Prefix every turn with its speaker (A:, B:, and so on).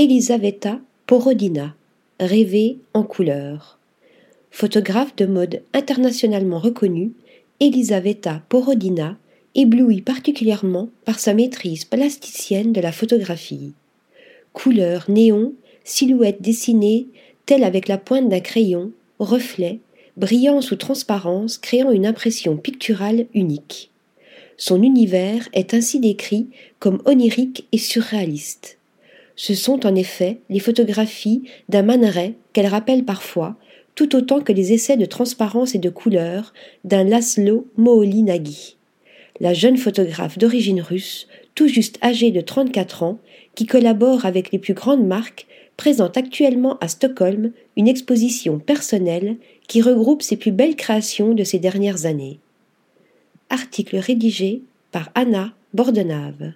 A: Elisaveta Porodina, rêver en couleur. Photographe de mode internationalement reconnue, Elisaveta Porodina éblouit particulièrement par sa maîtrise plasticienne de la photographie. Couleurs, néons, silhouettes dessinées, telles avec la pointe d'un crayon, reflets, brillance ou transparence créant une impression picturale unique. Son univers est ainsi décrit comme onirique et surréaliste. Ce sont en effet les photographies d'un maneret qu'elle rappelle parfois, tout autant que les essais de transparence et de couleur d'un Laszlo Moholy-Nagy la jeune photographe d'origine russe, tout juste âgée de 34 ans, qui collabore avec les plus grandes marques, présente actuellement à Stockholm une exposition personnelle qui regroupe ses plus belles créations de ces dernières années. Article rédigé par Anna Bordenave.